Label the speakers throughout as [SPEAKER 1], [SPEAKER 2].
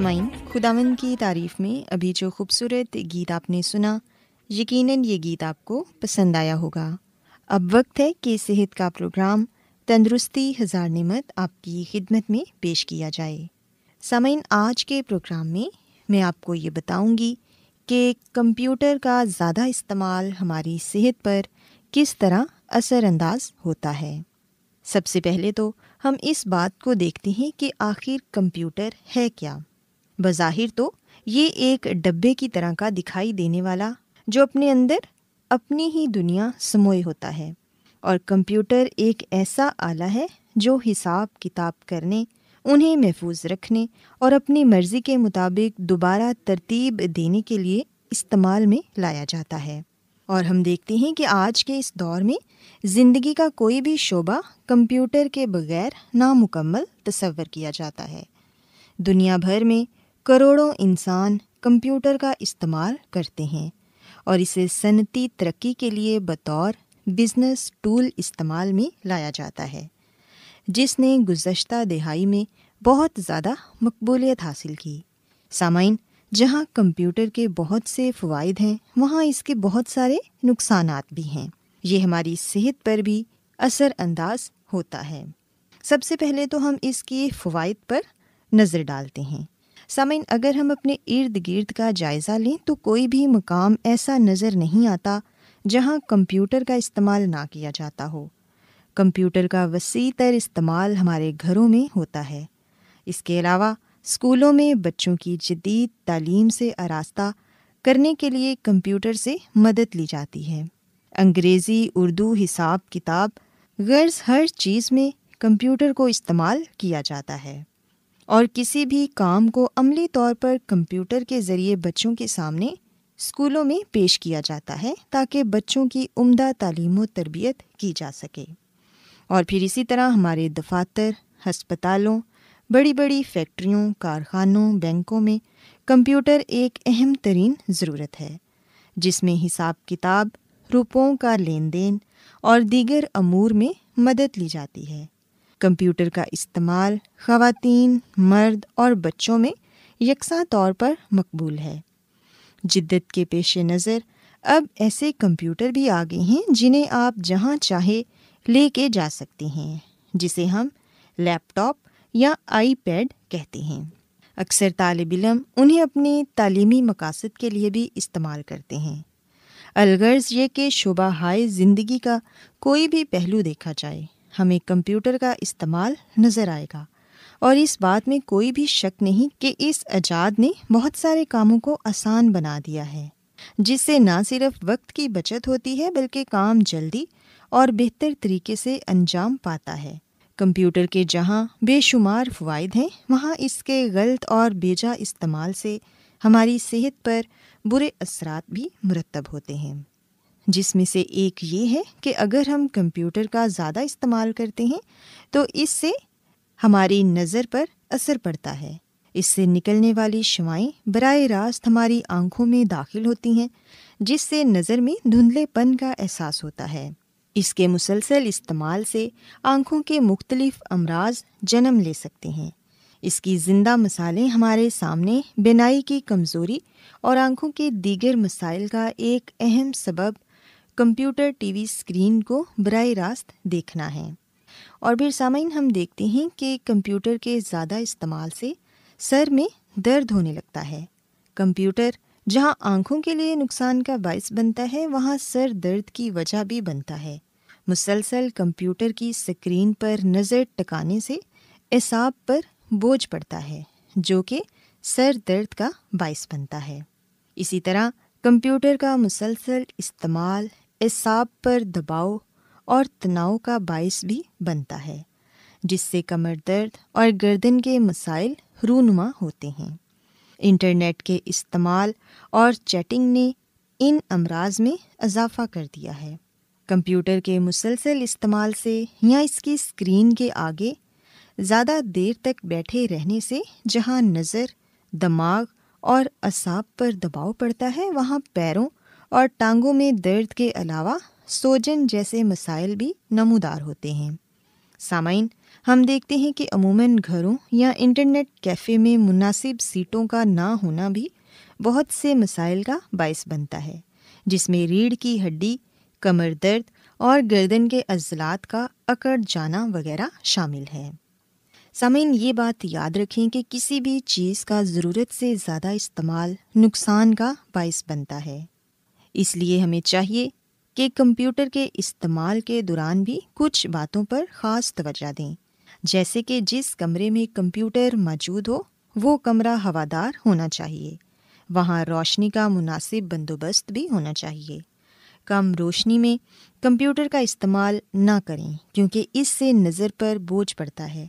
[SPEAKER 1] سامعین خداون کی تعریف میں ابھی جو خوبصورت گیت آپ نے سنا، یقیناً یہ گیت آپ کو پسند آیا ہوگا۔ اب وقت ہے کہ صحت کا پروگرام تندرستی ہزار نعمت آپ کی خدمت میں پیش کیا جائے۔ سامعین، آج کے پروگرام میں میں آپ کو یہ بتاؤں گی کہ کمپیوٹر کا زیادہ استعمال ہماری صحت پر کس طرح اثر انداز ہوتا ہے۔ سب سے پہلے تو ہم اس بات کو دیکھتے ہیں کہ آخر کمپیوٹر ہے کیا۔ بظاہر تو یہ ایک ڈبے کی طرح کا دکھائی دینے والا جو اپنے اندر اپنی ہی دنیا سموئے ہوتا ہے اور کمپیوٹر ایک ایسا آلہ ہے جو حساب کتاب کرنے، انہیں محفوظ رکھنے اور اپنی مرضی کے مطابق دوبارہ ترتیب دینے کے لیے استعمال میں لایا جاتا ہے۔ اور ہم دیکھتے ہیں کہ آج کے اس دور میں زندگی کا کوئی بھی شعبہ کمپیوٹر کے بغیر نامکمل تصور کیا جاتا ہے۔ دنیا بھر میں کروڑوں انسان کمپیوٹر کا استعمال کرتے ہیں اور اسے صنعتی ترقی کے لیے بطور بزنس ٹول استعمال میں لایا جاتا ہے، جس نے گزشتہ دہائی میں بہت زیادہ مقبولیت حاصل کی۔ سامعین، جہاں کمپیوٹر کے بہت سے فوائد ہیں، وہاں اس کے بہت سارے نقصانات بھی ہیں۔ یہ ہماری صحت پر بھی اثر انداز ہوتا ہے۔ سب سے پہلے تو ہم اس کے فوائد پر نظر ڈالتے ہیں۔ سامعین، اگر ہم اپنے ارد گرد کا جائزہ لیں تو کوئی بھی مقام ایسا نظر نہیں آتا جہاں کمپیوٹر کا استعمال نہ کیا جاتا ہو۔ کمپیوٹر کا وسیع تر استعمال ہمارے گھروں میں ہوتا ہے۔ اس کے علاوہ اسکولوں میں بچوں کی جدید تعلیم سے آراستہ کرنے کے لیے کمپیوٹر سے مدد لی جاتی ہے۔ انگریزی، اردو، حساب کتاب، غرض ہر چیز میں کمپیوٹر کو استعمال کیا جاتا ہے۔ اور کسی بھی کام کو عملی طور پر کمپیوٹر کے ذریعے بچوں کے سامنے اسکولوں میں پیش کیا جاتا ہے تاکہ بچوں کی عمدہ تعلیم و تربیت کی جا سکے۔ اور پھر اسی طرح ہمارے دفاتر، ہسپتالوں، بڑی بڑی فیکٹریوں، کارخانوں، بینکوں میں کمپیوٹر ایک اہم ترین ضرورت ہے، جس میں حساب کتاب، روپوں کا لین دین اور دیگر امور میں مدد لی جاتی ہے۔ کمپیوٹر کا استعمال خواتین، مرد اور بچوں میں یکساں طور پر مقبول ہے۔ جدت کے پیش نظر اب ایسے کمپیوٹر بھی آ گئے ہیں جنہیں آپ جہاں چاہے لے کے جا سکتے ہیں، جسے ہم لیپ ٹاپ یا آئی پیڈ کہتے ہیں۔ اکثر طالب علم انہیں اپنے تعلیمی مقاصد کے لیے بھی استعمال کرتے ہیں۔ الغرض یہ کہ شعبہ ہائے زندگی کا کوئی بھی پہلو دیکھا جائے۔ ہمیں کمپیوٹر کا استعمال نظر آئے گا۔ اور اس بات میں کوئی بھی شک نہیں کہ اس ایجاد نے بہت سارے کاموں کو آسان بنا دیا ہے، جس سے نہ صرف وقت کی بچت ہوتی ہے بلکہ کام جلدی اور بہتر طریقے سے انجام پاتا ہے۔ کمپیوٹر کے جہاں بے شمار فوائد ہیں، وہاں اس کے غلط اور بیجا استعمال سے ہماری صحت پر برے اثرات بھی مرتب ہوتے ہیں۔ جس میں سے ایک یہ ہے کہ اگر ہم کمپیوٹر کا زیادہ استعمال کرتے ہیں تو اس سے ہماری نظر پر اثر پڑتا ہے۔ اس سے نکلنے والی شوائیں براہ راست ہماری آنکھوں میں داخل ہوتی ہیں، جس سے نظر میں دھندلے پن کا احساس ہوتا ہے۔ اس کے مسلسل استعمال سے آنکھوں کے مختلف امراض جنم لے سکتے ہیں۔ اس کی زندہ مثالیں ہمارے سامنے بینائی کی کمزوری اور آنکھوں کے دیگر مسائل کا ایک اہم سبب کمپیوٹر ٹی وی اسکرین کو براہ راست دیکھنا ہے۔ اور پھر سامعین ہم دیکھتے ہیں کہ کمپیوٹر کے زیادہ استعمال سے سر میں درد ہونے لگتا ہے۔ کمپیوٹر جہاں آنکھوں کے لیے نقصان کا باعث بنتا ہے، وہاں سر درد کی وجہ بھی بنتا ہے۔ مسلسل کمپیوٹر کی اسکرین پر نظر ٹکانے سے اعصاب پر بوجھ پڑتا ہے، جو کہ سر درد کا باعث بنتا ہے۔ اسی طرح کمپیوٹر کا مسلسل استعمال اعصاب پر دباؤ اور تناؤ کا باعث بھی بنتا ہے، جس سے کمر درد اور گردن کے مسائل رونما ہوتے ہیں۔ انٹرنیٹ کے استعمال اور چیٹنگ نے ان امراض میں اضافہ کر دیا ہے۔ کمپیوٹر کے مسلسل استعمال سے یا اس کی اسکرین کے آگے زیادہ دیر تک بیٹھے رہنے سے جہاں نظر، دماغ اور اعصاب پر دباؤ پڑتا ہے، وہاں پیروں اور ٹانگوں میں درد کے علاوہ سوجن جیسے مسائل بھی نمودار ہوتے ہیں۔ سامعین، ہم دیکھتے ہیں کہ عموماً گھروں یا انٹرنیٹ کیفے میں مناسب سیٹوں کا نہ ہونا بھی بہت سے مسائل کا باعث بنتا ہے، جس میں ریڑھ کی ہڈی، کمر درد اور گردن کے عضلات کا اکڑ جانا وغیرہ شامل ہے سامعین، یہ بات یاد رکھیں کہ کسی بھی چیز کا ضرورت سے زیادہ استعمال نقصان کا باعث بنتا ہے۔ اس لیے ہمیں چاہیے کہ کمپیوٹر کے استعمال کے دوران بھی کچھ باتوں پر خاص توجہ دیں۔ جیسے کہ جس کمرے میں کمپیوٹر موجود ہو، وہ کمرہ ہوادار ہونا چاہیے۔ وہاں روشنی کا مناسب بندوبست بھی ہونا چاہیے۔ کم روشنی میں کمپیوٹر کا استعمال نہ کریں، کیونکہ اس سے نظر پر بوجھ پڑتا ہے،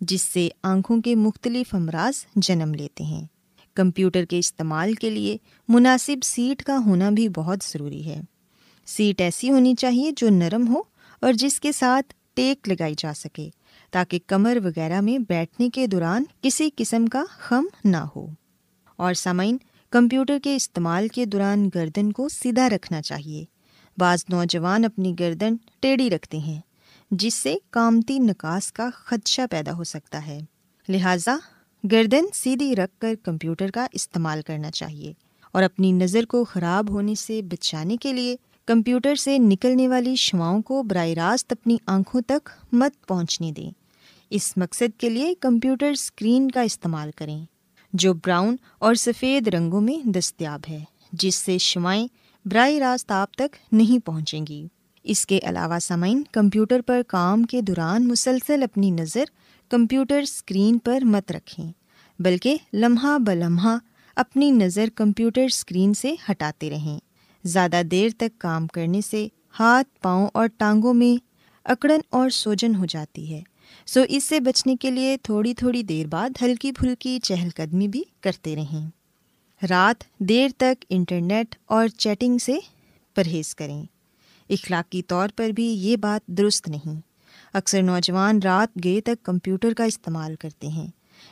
[SPEAKER 1] جس سے آنکھوں کے مختلف امراض جنم لیتے ہیں۔ کمپیوٹر کے استعمال کے لیے مناسب سیٹ کا ہونا بھی بہت ضروری ہے۔ سیٹ ایسی ہونی چاہیے جو نرم ہو اور جس کے ساتھ ٹیک لگائی جا سکے تاکہ کمر وغیرہ میں بیٹھنے کے دوران کسی قسم کا خم نہ ہو۔ اور سامعین، کمپیوٹر کے استعمال کے دوران گردن کو سیدھا رکھنا چاہیے۔ بعض نوجوان اپنی گردن ٹیڑھی رکھتے ہیں، جس سے کامتی نکاس کا خدشہ پیدا ہو سکتا ہے۔ لہٰذا گردن سیدھی رکھ کر کمپیوٹر کا استعمال کرنا چاہیے اور اپنی نظر کو خراب ہونے سے بچانے کے لیے کمپیوٹر سے نکلنے والی شواؤں کو براہ راست اپنی آنکھوں تک مت پہنچنے دیں۔ اس مقصد کے لیے کمپیوٹر اسکرین کا استعمال کریں، جو براؤن اور سفید رنگوں میں دستیاب ہے، جس سے شوائیں براہ راست آپ تک نہیں پہنچیں گی۔ اس کے علاوہ سمعین کمپیوٹر پر کام کے دوران مسلسل اپنی نظر کمپیوٹر اسکرین پر مت رکھیں، بلکہ لمحہ بلمحہ اپنی نظر کمپیوٹر اسکرین سے ہٹاتے رہیں۔ زیادہ دیر تک کام کرنے سے ہاتھ، پاؤں اور ٹانگوں میں اکڑن اور سوجن ہو جاتی ہے۔ سو اس سے بچنے کے لیے تھوڑی تھوڑی دیر بعد ہلکی پھلکی چہل قدمی بھی کرتے رہیں۔ رات دیر تک انٹرنیٹ اور چیٹنگ سے پرہیز کریں۔ اخلاقی طور پر بھی یہ بات درست نہیں۔ اکثر نوجوان رات گئے تک کمپیوٹر کا استعمال کرتے ہیں،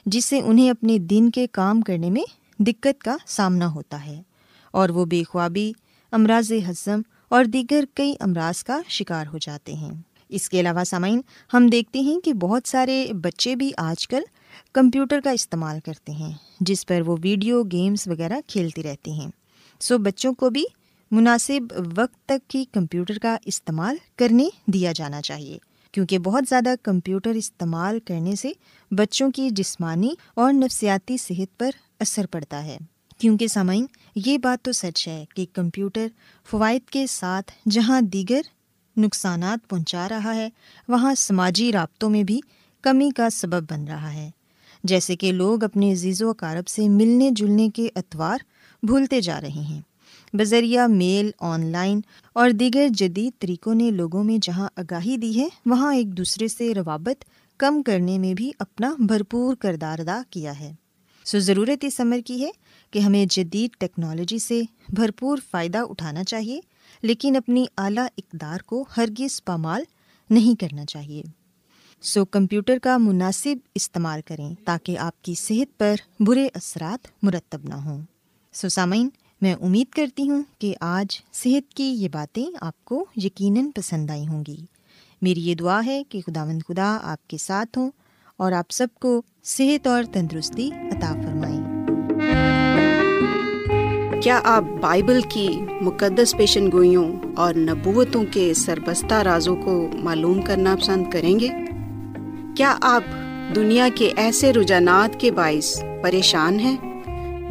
[SPEAKER 1] جس سے انہیں اپنے دن کے کام کرنے میں دقت کا سامنا ہوتا ہے۔ اور وہ بے خوابی، امراض ہضم اور دیگر کئی امراض کا شکار ہو جاتے ہیں۔ اس کے علاوہ سامعین، ہم دیکھتے ہیں کہ بہت سارے بچے بھی آج کل کمپیوٹر کا استعمال کرتے ہیں، جس پر وہ ویڈیو گیمس وغیرہ کھیلتے رہتے ہیں۔ سو بچوں کو بھی مناسب وقت تک ہی کمپیوٹر کا استعمال کرنے دیا جانا چاہیے۔ کیونکہ بہت زیادہ کمپیوٹر استعمال کرنے سے بچوں کی جسمانی اور نفسیاتی صحت پر اثر پڑتا ہے۔ کیونکہ سامعین، یہ بات تو سچ ہے کہ کمپیوٹر فوائد کے ساتھ جہاں دیگر نقصانات پہنچا رہا ہے، وہاں سماجی رابطوں میں بھی کمی کا سبب بن رہا ہے۔ جیسے کہ لوگ اپنے عزیز و اقارب سے ملنے جلنے کے اتوار بھولتے جا رہے ہیں۔ بذریعہ میل، آن لائن اور دیگر جدید طریقوں نے لوگوں میں جہاں آگاہی دی ہے، وہاں ایک دوسرے سے روابط کم کرنے میں بھی اپنا بھرپور کردار ادا کیا ہے۔ سو ضرورت اس عمر کی ہے کہ ہمیں جدید ٹیکنالوجی سے بھرپور فائدہ اٹھانا چاہیے، لیکن اپنی اعلیٰ اقدار کو ہرگز پامال نہیں کرنا چاہیے۔ سو کمپیوٹر کا مناسب استعمال کریں تاکہ آپ کی صحت پر برے اثرات مرتب نہ ہوں۔ سو سامعین میں امید کرتی ہوں کہ آج صحت کی یہ باتیں آپ کو یقیناً پسند آئی ہوں گی۔ میری یہ دعا ہے کہ خدا مند خدا آپ کے ساتھ ہوں اور آپ سب کو صحت اور تندرستی عطا فرمائیں
[SPEAKER 2] کیا آپ بائبل کی مقدس پیشن گوئیوں اور نبوتوں کے سربستہ رازوں کو معلوم کرنا پسند کریں گے؟ کیا آپ دنیا کے ایسے رجحانات کے باعث پریشان ہیں؟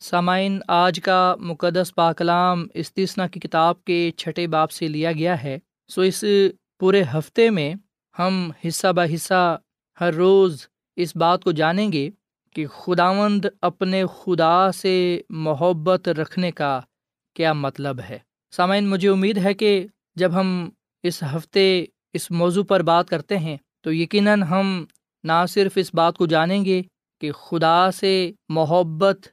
[SPEAKER 3] سامعین، آج کا مقدس پاکلام استثنا کی کتاب کے چھٹے باپ سے لیا گیا ہے۔ سو اس پورے ہفتے میں ہم حصہ بہ حصہ ہر روز اس بات کو جانیں گے کہ خداوند اپنے خدا سے محبت رکھنے کا کیا مطلب ہے۔ سامعین، مجھے امید ہے کہ جب ہم اس ہفتے اس موضوع پر بات کرتے ہیں تو یقیناً ہم نہ صرف اس بات کو جانیں گے کہ خدا سے محبت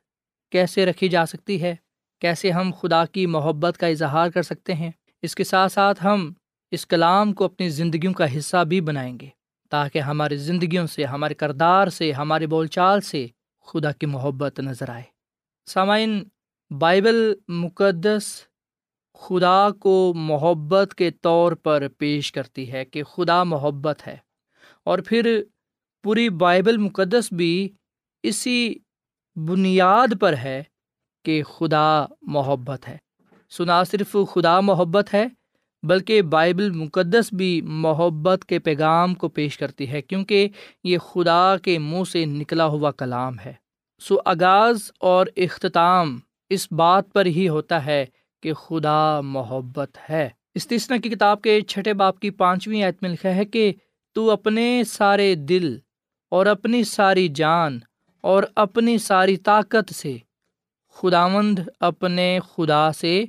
[SPEAKER 3] کیسے رکھی جا سکتی ہے؟ کیسے ہم خدا کی محبت کا اظہار کر سکتے ہیں؟ اس کے ساتھ ساتھ ہم اس کلام کو اپنی زندگیوں کا حصہ بھی بنائیں گے، تاکہ ہماری زندگیوں سے، ہمارے کردار سے ہمارے بول چال سے خدا کی محبت نظر آئے۔ سامعین، بائبل مقدس خدا کو محبت کے طور پر پیش کرتی ہے کہ خدا محبت ہے۔ اور پھر پوری بائبل مقدس بھی اسی بنیاد پر ہے کہ خدا محبت ہے۔ سنا صرف خدا محبت ہے، بلکہ بائبل مقدس بھی محبت کے پیغام کو پیش کرتی ہے، کیونکہ یہ خدا کے منہ سے نکلا ہوا کلام ہے۔ سو آغاز اور اختتام اس بات پر ہی ہوتا ہے کہ خدا محبت ہے۔ استثنا کی کتاب کے چھٹے باپ کی پانچویں آیت میں لکھا ہے کہ تو اپنے سارے دل اور اپنی ساری جان اور اپنی ساری طاقت سے۔ خداوند اپنے خدا سے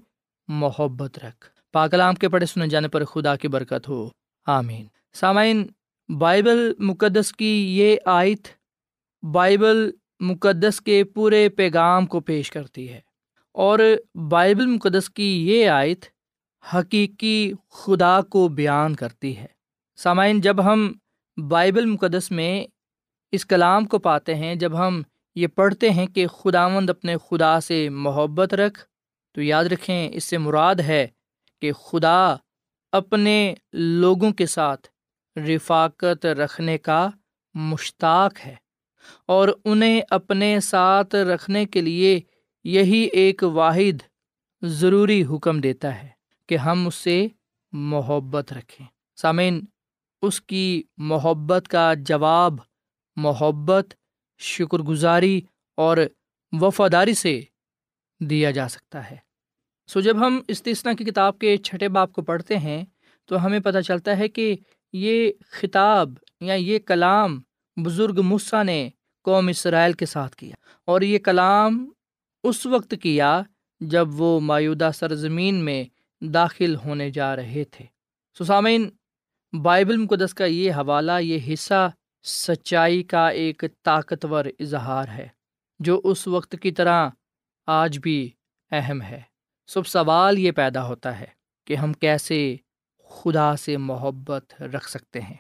[SPEAKER 3] محبت رکھ۔ پاکلام کے پڑھے سنے جانے پر خدا کی برکت ہو۔ آمین۔ سامعین، بائبل مقدس کی یہ آیت بائبل مقدس کے پورے پیغام کو پیش کرتی ہے۔ اور بائبل مقدس کی یہ آیت حقیقی خدا کو بیان کرتی ہے۔ سامعین، جب ہم بائبل مقدس میں اس کلام کو پاتے ہیں، جب ہم یہ پڑھتے ہیں کہ خداوند اپنے خدا سے محبت رکھ، تو یاد رکھیں، اس سے مراد ہے کہ خدا اپنے لوگوں کے ساتھ رفاقت رکھنے کا مشتاق ہے اور انہیں اپنے ساتھ رکھنے کے لیے یہی ایک واحد ضروری حکم دیتا ہے کہ ہم اس سے محبت رکھیں۔ سامعین، اس کی محبت کا جواب محبت شکر گزاری اور وفاداری سے دیا جا سکتا ہے۔ سو جب ہم استثنا کی کتاب کے چھٹے باپ کو پڑھتے ہیں، تو ہمیں پتہ چلتا ہے کہ یہ خطاب یا یہ کلام بزرگ مسا نے قوم اسرائیل کے ساتھ کیا اور یہ کلام اس وقت کیا جب وہ مایودہ سرزمین میں داخل ہونے جا رہے تھے۔ سسامین بائبل مقدس کا یہ حوالہ، یہ حصہ سچائی کا ایک طاقتور اظہار ہے، جو اس وقت کی طرح آج بھی اہم ہے۔ سب سوال یہ پیدا ہوتا ہے کہ ہم کیسے خدا سے محبت رکھ سکتے ہیں۔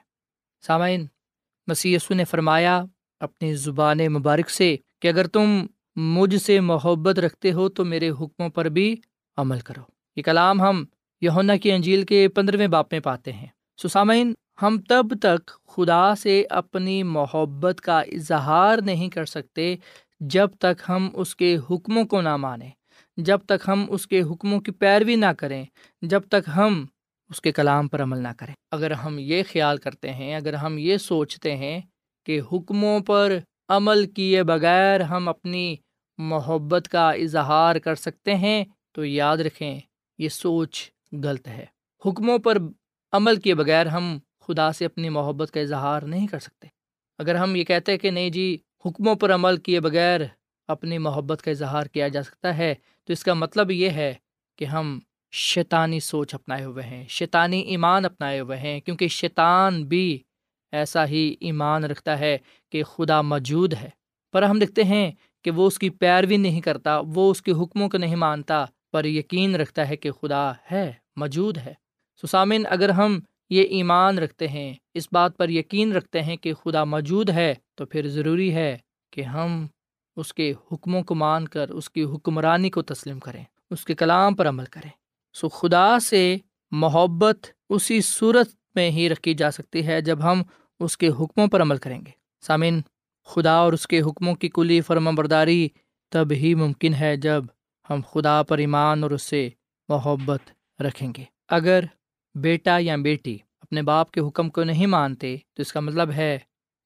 [SPEAKER 3] سامعین مسی نے فرمایا اپنی زبان مبارک سے کہ اگر تم مجھ سے محبت رکھتے ہو تو میرے حکموں پر بھی عمل کرو۔ یہ کلام ہم یونا کی انجیل کے پندرہویں باپ میں پاتے ہیں۔ سسامین ہم تب تک خدا سے اپنی محبت کا اظہار نہیں کر سکتے جب تک ہم اس کے حکموں کو نہ مانیں، جب تک ہم اس کے حکموں کی پیروی نہ کریں، جب تک ہم اس کے کلام پر عمل نہ کریں۔ اگر ہم یہ خیال کرتے ہیں، اگر ہم یہ سوچتے ہیں کہ حکموں پر عمل کیے بغیر ہم اپنی محبت کا اظہار کر سکتے ہیں، تو یاد رکھیں، یہ سوچ غلط ہے۔ حکموں پر عمل کیے بغیر ہم خدا سے اپنی محبت کا اظہار نہیں کر سکتے۔ اگر ہم یہ کہتے ہیں کہ نہیں جی حکموں پر عمل کیے بغیر اپنی محبت کا اظہار کیا جا سکتا ہے، تو اس کا مطلب یہ ہے کہ ہم شیطانی سوچ اپنائے ہوئے ہیں، شیطانی ایمان اپنائے ہوئے ہیں، کیونکہ شیطان بھی ایسا ہی ایمان رکھتا ہے کہ خدا موجود ہے۔ پر ہم دیکھتے ہیں کہ وہ اس کی پیروی نہیں کرتا، وہ اس کے حکموں کو نہیں مانتا، پر یقین رکھتا ہے کہ خدا ہے، موجود ہے۔ سسامن اگر ہم یہ ایمان رکھتے ہیں، اس بات پر یقین رکھتے ہیں کہ خدا موجود ہے تو پھر ضروری ہے کہ ہم اس کے حکموں کو مان کر اس کی حکمرانی کو تسلیم کریں، اس کے کلام پر عمل کریں۔ سو خدا سے محبت اسی صورت میں ہی رکھی جا سکتی ہے جب ہم اس کے حکموں پر عمل کریں گے۔ سامن خدا اور اس کے حکموں کی کلی فرم برداری تب ہی ممکن ہے جب ہم خدا پر ایمان اور اس سے محبت رکھیں گے۔ اگر بیٹا یا بیٹی اپنے باپ کے حکم کو نہیں مانتے تو اس کا مطلب ہے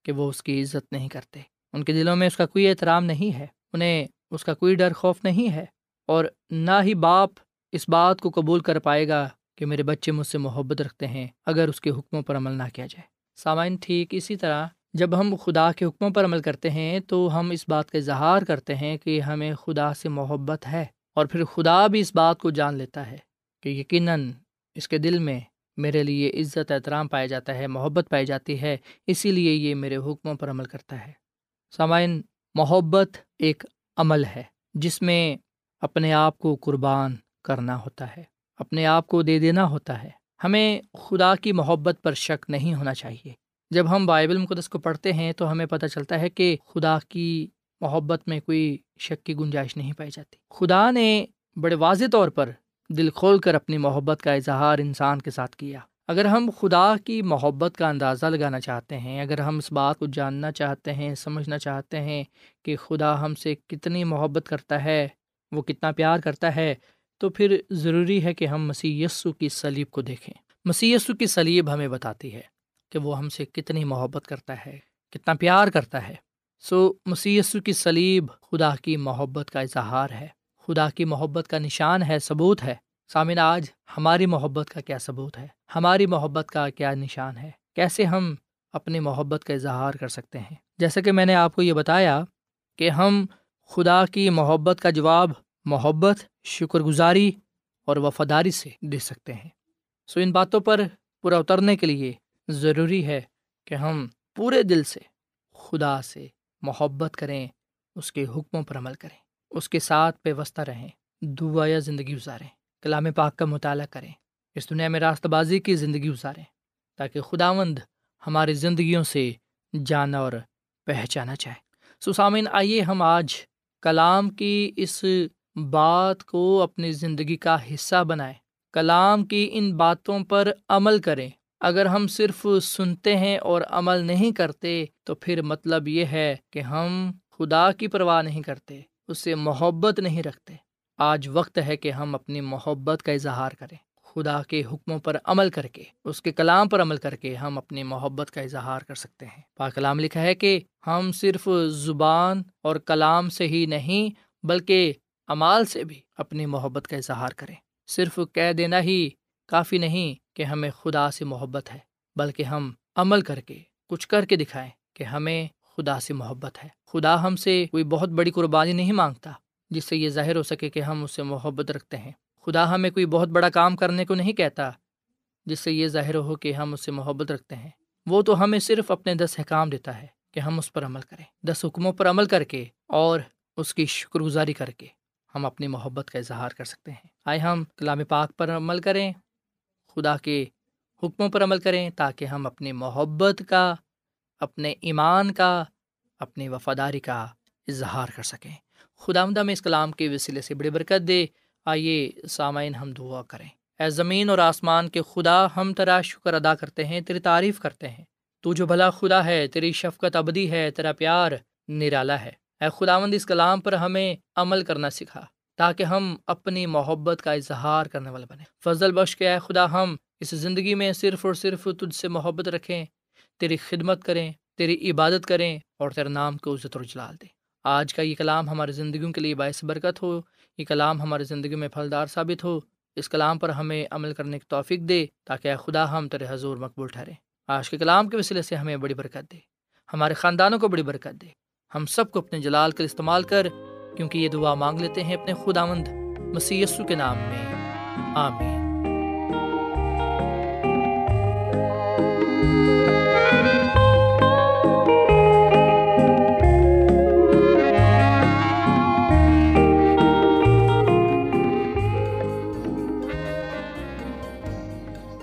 [SPEAKER 3] کہ وہ اس کی عزت نہیں کرتے۔ ان کے دلوں میں اس کا کوئی احترام نہیں ہے، انہیں اس کا کوئی ڈر خوف نہیں ہے اور نہ ہی باپ اس بات کو قبول کر پائے گا کہ میرے بچے مجھ سے محبت رکھتے ہیں اگر اس کے حکموں پر عمل نہ کیا جائے۔ سامعین، ٹھیک اسی طرح جب ہم خدا کے حکموں پر عمل کرتے ہیں تو ہم اس بات کا اظہار کرتے ہیں کہ ہمیں خدا سے محبت ہے اور پھر خدا بھی اس بات کو جان لیتا ہے کہ یقیناً اس کے دل میں میرے لیے عزت، احترام پایا جاتا ہے، محبت پائی جاتی ہے، اسی لیے یہ میرے حکموں پر عمل کرتا ہے۔ سامعین، محبت ایک عمل ہے جس میں اپنے آپ کو قربان کرنا ہوتا ہے، اپنے آپ کو دے دینا ہوتا ہے۔ ہمیں خدا کی محبت پر شک نہیں ہونا چاہیے۔ جب ہم بائبل مقدس کو پڑھتے ہیں تو ہمیں پتہ چلتا ہے کہ خدا کی محبت میں کوئی شک کی گنجائش نہیں پائی جاتی۔ خدا نے بڑے واضح طور پر دل کھول کر اپنی محبت کا اظہار انسان کے ساتھ کیا۔ اگر ہم خدا کی محبت کا اندازہ لگانا چاہتے ہیں، اگر ہم اس بات کو جاننا چاہتے ہیں، سمجھنا چاہتے ہیں کہ خدا ہم سے کتنی محبت کرتا ہے، وہ کتنا پیار کرتا ہے، تو پھر ضروری ہے کہ ہم مسی یسو کی سلیب کو دیکھیں۔ مسی یسو کی سلیب ہمیں بتاتی ہے کہ وہ ہم سے کتنی محبت کرتا ہے، کتنا پیار کرتا ہے۔ سو مسی یسو کی سلیب خدا کی محبت کا اظہار ہے۔ خدا کی محبت کا نشان ہے، ثبوت ہے۔ سامن آج ہماری محبت کا کیا ثبوت ہے؟ ہماری محبت کا کیا نشان ہے؟ کیسے ہم اپنی محبت کا اظہار کر سکتے ہیں؟ جیسا کہ میں نے آپ کو یہ بتایا کہ ہم خدا کی محبت کا جواب محبت شکر گزاری اور وفاداری سے دے سکتے ہیں۔ سو ان باتوں پر پورا اترنے کے لیے ضروری ہے کہ ہم پورے دل سے خدا سے محبت کریں، اس کے حکموں پر عمل کریں۔ اس کے ساتھ پیوستہ رہیں، دعا یا زندگی گزاریں، کلام پاک کا مطالعہ کریں اس دنیا میں راستہ بازی کی زندگی گزاریں، تاکہ خدا مند ہماری زندگیوں سے جانا اور پہچانا چاہے۔ سسامن آئیے ہم آج کلام کی اس بات کو اپنی زندگی کا حصہ بنائیں۔ کلام کی ان باتوں پر عمل کریں۔ اگر ہم صرف سنتے ہیں اور عمل نہیں کرتے، تو پھر مطلب یہ ہے کہ ہم خدا کی پرواہ نہیں کرتے۔ اس سے محبت نہیں رکھتے۔ آج وقت ہے کہ ہم اپنی محبت کا اظہار کریں۔ خدا کے حکموں پر عمل کر کے، اس کے کلام پر عمل کر کے ہم اپنی محبت کا اظہار کر سکتے ہیں۔ پاک کلام لکھا ہے کہ ہم صرف زبان اور کلام سے ہی نہیں، بلکہ امال سے بھی اپنی محبت کا اظہار کریں۔ صرف کہہ دینا ہی کافی نہیں کہ ہمیں خدا سے محبت ہے، بلکہ ہم عمل کر کے، کچھ کر کے دکھائیں کہ ہمیں خدا سے محبت ہے۔ خدا ہم سے کوئی بہت بڑی قربانی نہیں مانگتا، جس سے یہ ظاہر ہو سکے کہ ہم اس سے محبت رکھتے ہیں۔ خدا ہمیں کوئی بہت بڑا کام کرنے کو نہیں کہتا، جس سے یہ ظاہر ہو کہ ہم اس سے محبت رکھتے ہیں۔ وہ تو ہمیں صرف اپنے دس حکام دیتا ہے کہ ہم اس پر عمل کریں۔ دس حکموں پر عمل کر کے اور اس کی شکر گزاری کر کے ہم اپنی محبت کا اظہار کر سکتے ہیں۔ آئے ہم کلام پاک پر عمل کریں، خدا کے حکموں پر عمل کریں تاکہ ہم اپنی محبت کا، اپنے ایمان کا اپنی وفاداری کا اظہار کر سکیں۔ خدا آمدہ میں اس کلام کے وسیلے سے بڑی برکت دے۔ آئیے سامعین، ہم دعا کریں۔ اے زمین اور آسمان کے خدا، ہم تیرا شکر ادا کرتے ہیں، تیری تعریف کرتے ہیں۔ تو جو بھلا خدا ہے، تیری شفقت ابدی ہے، تیرا پیار نرالا ہے۔ اے خداوند، اس کلام پر ہمیں عمل کرنا سکھا، تاکہ ہم اپنی محبت کا اظہار کرنے والے بنے فضل بخش کے اے خدا، ہم اس زندگی میں صرف اور صرف تجھ سے محبت رکھیں، تیری خدمت کریں۔ تیری عبادت کریں اور تیرے نام کو عزت اور جلال دیں۔ آج کا یہ کلام ہماری زندگیوں کے لیے باعث برکت ہو۔ یہ کلام ہماری زندگی میں پھلدار ثابت ہو۔ اس کلام پر ہمیں عمل کرنے کی توفیق دے تاکہ اے خدا ہم تیرے حضور مقبول ٹھہرے آج کے کلام کے وسیلے سے ہمیں بڑی برکت دے۔ ہمارے خاندانوں کو بڑی برکت دے۔ ہم سب کو اپنے جلال کر استعمال کر، کیونکہ یہ دعا مانگ لیتے ہیں اپنے خدا مند مسی کے نام میں۔ آمین۔